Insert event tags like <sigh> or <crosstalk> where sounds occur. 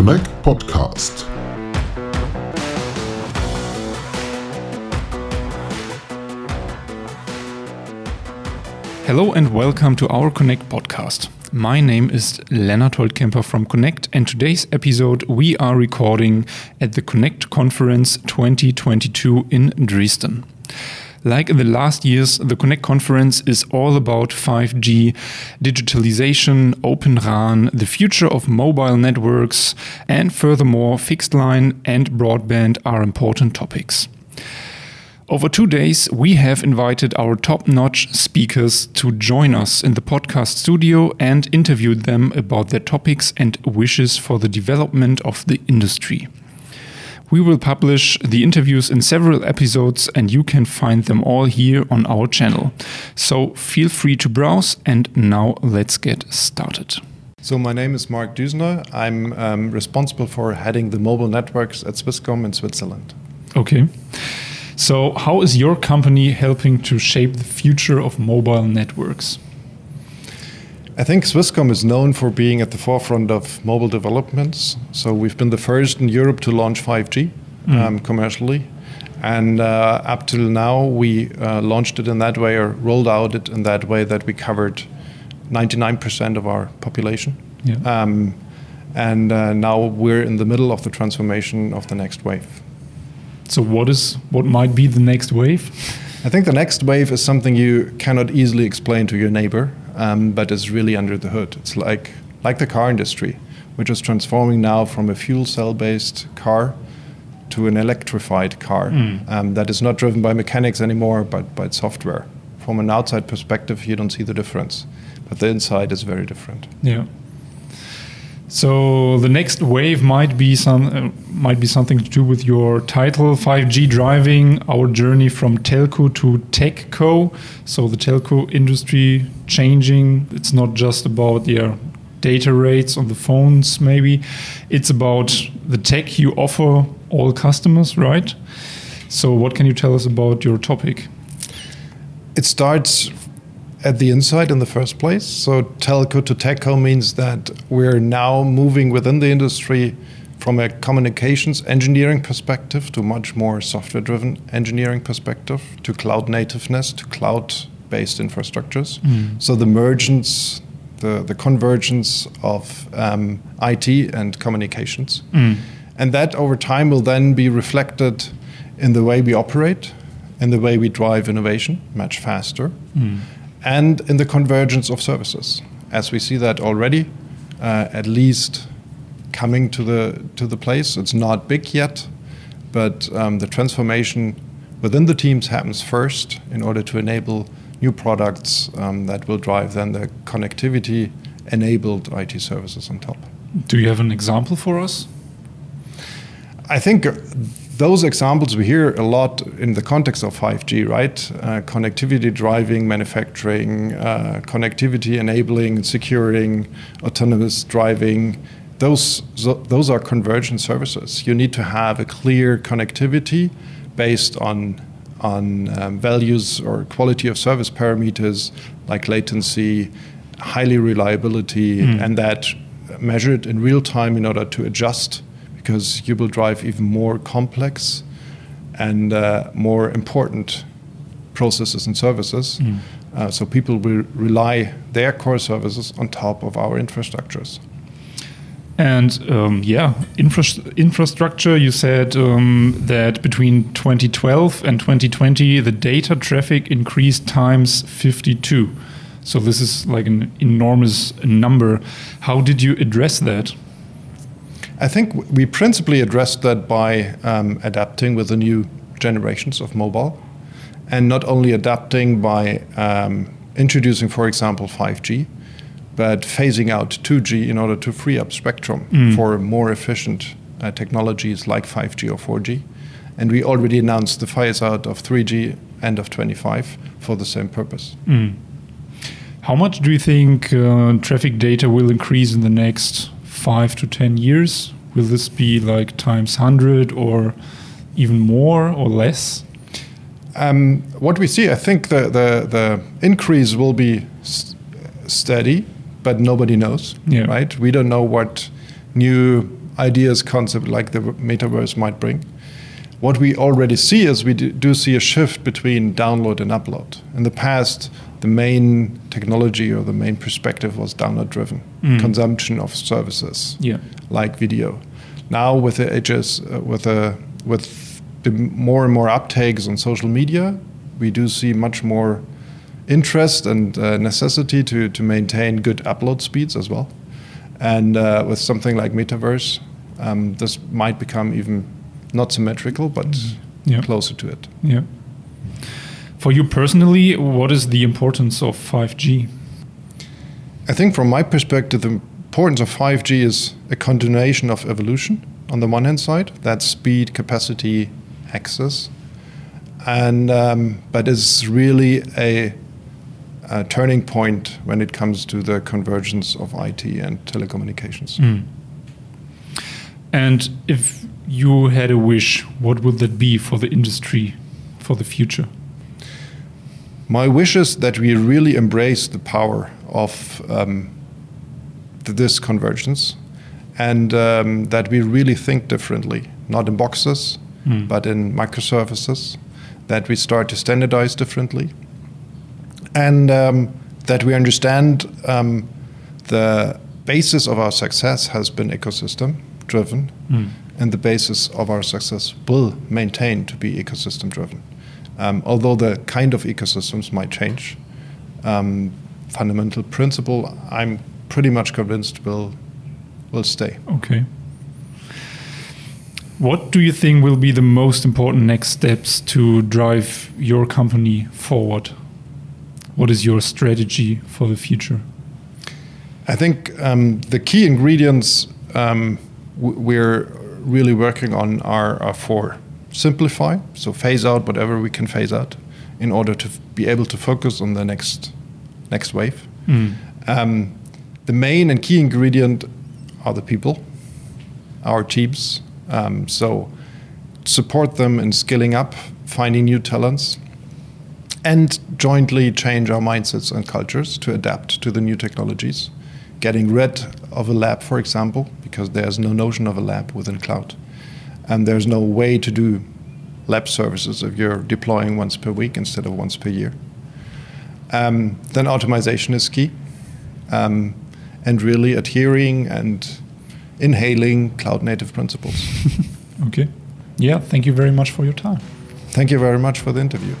Connect Podcast. Hello and welcome to our Connect podcast. My name is Lennart Holtkemper from Connect, and today's episode we are recording at the Connect Conference 2022 in Dresden. Like in the last years, the Connect conference is all about 5G, digitalization, Open RAN, the future of mobile networks, and furthermore, fixed line and broadband are important topics. Over two days, we have invited our top notch speakers to join us in the podcast studio and interviewed them about their topics and wishes for the development of the industry. We will publish the interviews in several episodes, and you can find them all here on our channel. So feel free to browse, and now let's get started. So my name is Mark Düsner. I'm um, responsible for heading the mobile networks at Swisscom in Switzerland. Okay. So, how is your company helping to shape the future of mobile networks? I think Swisscom is known for being at the forefront of mobile developments. So, we've been the first in Europe to launch 5G mm. um, commercially. And uh, up till now, we uh, launched it in that way or rolled out it in that way that we covered 99% of our population. Yeah. Um, and uh, now we're in the middle of the transformation of the next wave. So what is what might be the next wave? I think the next wave is something you cannot easily explain to your neighbor, um, but is really under the hood. It's like like the car industry, which is transforming now from a fuel cell based car to an electrified car mm. um, that is not driven by mechanics anymore, but by software. From an outside perspective, you don't see the difference, but the inside is very different. Yeah. So the next wave might be some uh, might be something to do with your title 5G driving our journey from telco to techco. So the telco industry changing. It's not just about the data rates on the phones maybe. It's about the tech you offer all customers, right? So what can you tell us about your topic? It starts at the inside in the first place. So telco to techco means that we're now moving within the industry from a communications engineering perspective to much more software driven engineering perspective to cloud nativeness to cloud based infrastructures. Mm. So the mergence, the, the convergence of um, IT and communications. Mm. And that over time will then be reflected in the way we operate, in the way we drive innovation much faster. Mm and in the convergence of services, as we see that already, uh, at least coming to the to the place. It's not big yet, but um, the transformation within the teams happens first in order to enable new products um, that will drive then the connectivity enabled IT services on top. Do you have an example for us? I think those examples we hear a lot in the context of 5G, right? Uh, connectivity driving manufacturing, uh, connectivity enabling, securing, autonomous driving. Those, those are convergent services. You need to have a clear connectivity based on, on um, values or quality of service parameters like latency, highly reliability, mm. and that measured in real time in order to adjust because you will drive even more complex and uh, more important processes and services. Mm. Uh, so people will rely their core services on top of our infrastructures. And um, yeah, infra infrastructure. You said um, that between 2012 and 2020, the data traffic increased times 52. So this is like an enormous number. How did you address that? I think we principally addressed that by um, adapting with the new generations of mobile, and not only adapting by um, introducing, for example, 5G, but phasing out 2G in order to free up spectrum mm. for more efficient uh, technologies like 5G or 4G. And we already announced the phase out of 3G end of 25 for the same purpose. Mm. How much do you think uh, traffic data will increase in the next five to 10 years? Will this be like times 100 or even more or less? Um, what we see, I think the, the, the increase will be steady, but nobody knows, yeah. right? We don't know what new ideas, concept like the metaverse might bring. What we already see is we do see a shift between download and upload. In the past, the main technology or the main perspective was download driven mm. consumption of services yeah. like video. Now with the ages, uh, with the with the more and more uptakes on social media, we do see much more interest and uh, necessity to, to maintain good upload speeds as well. And uh, with something like Metaverse, um, this might become even not symmetrical, but yeah. closer to it. Yeah. For you personally, what is the importance of 5G? I think, from my perspective, the importance of 5G is a continuation of evolution on the one hand side, that's speed, capacity, access, and um, but it's really a a turning point when it comes to the convergence of IT and telecommunications. Mm. And if you had a wish, what would that be for the industry for the future? My wish is that we really embrace the power of um, this convergence and um, that we really think differently, not in boxes, mm. but in microservices, that we start to standardize differently and um, that we understand um, the basis of our success has been ecosystem driven, mm. And the basis of our success will maintain to be ecosystem driven. Um, although the kind of ecosystems might change, um, fundamental principle I'm pretty much convinced will will stay. Okay. What do you think will be the most important next steps to drive your company forward? What is your strategy for the future? I think um, the key ingredients um, we're really working on are, are four. Simplify, so phase out whatever we can phase out in order to be able to focus on the next next wave. Mm. Um, the main and key ingredient are the people, our teams. Um, so support them in skilling up, finding new talents, and jointly change our mindsets and cultures to adapt to the new technologies. Getting rid of a lab, for example, because there's no notion of a lab within cloud. And there's no way to do lab services if you're deploying once per week instead of once per year. Um, then automation is key. Um, and really adhering and inhaling cloud native principles. <laughs> okay. Yeah, thank you very much for your time. Thank you very much for the interview.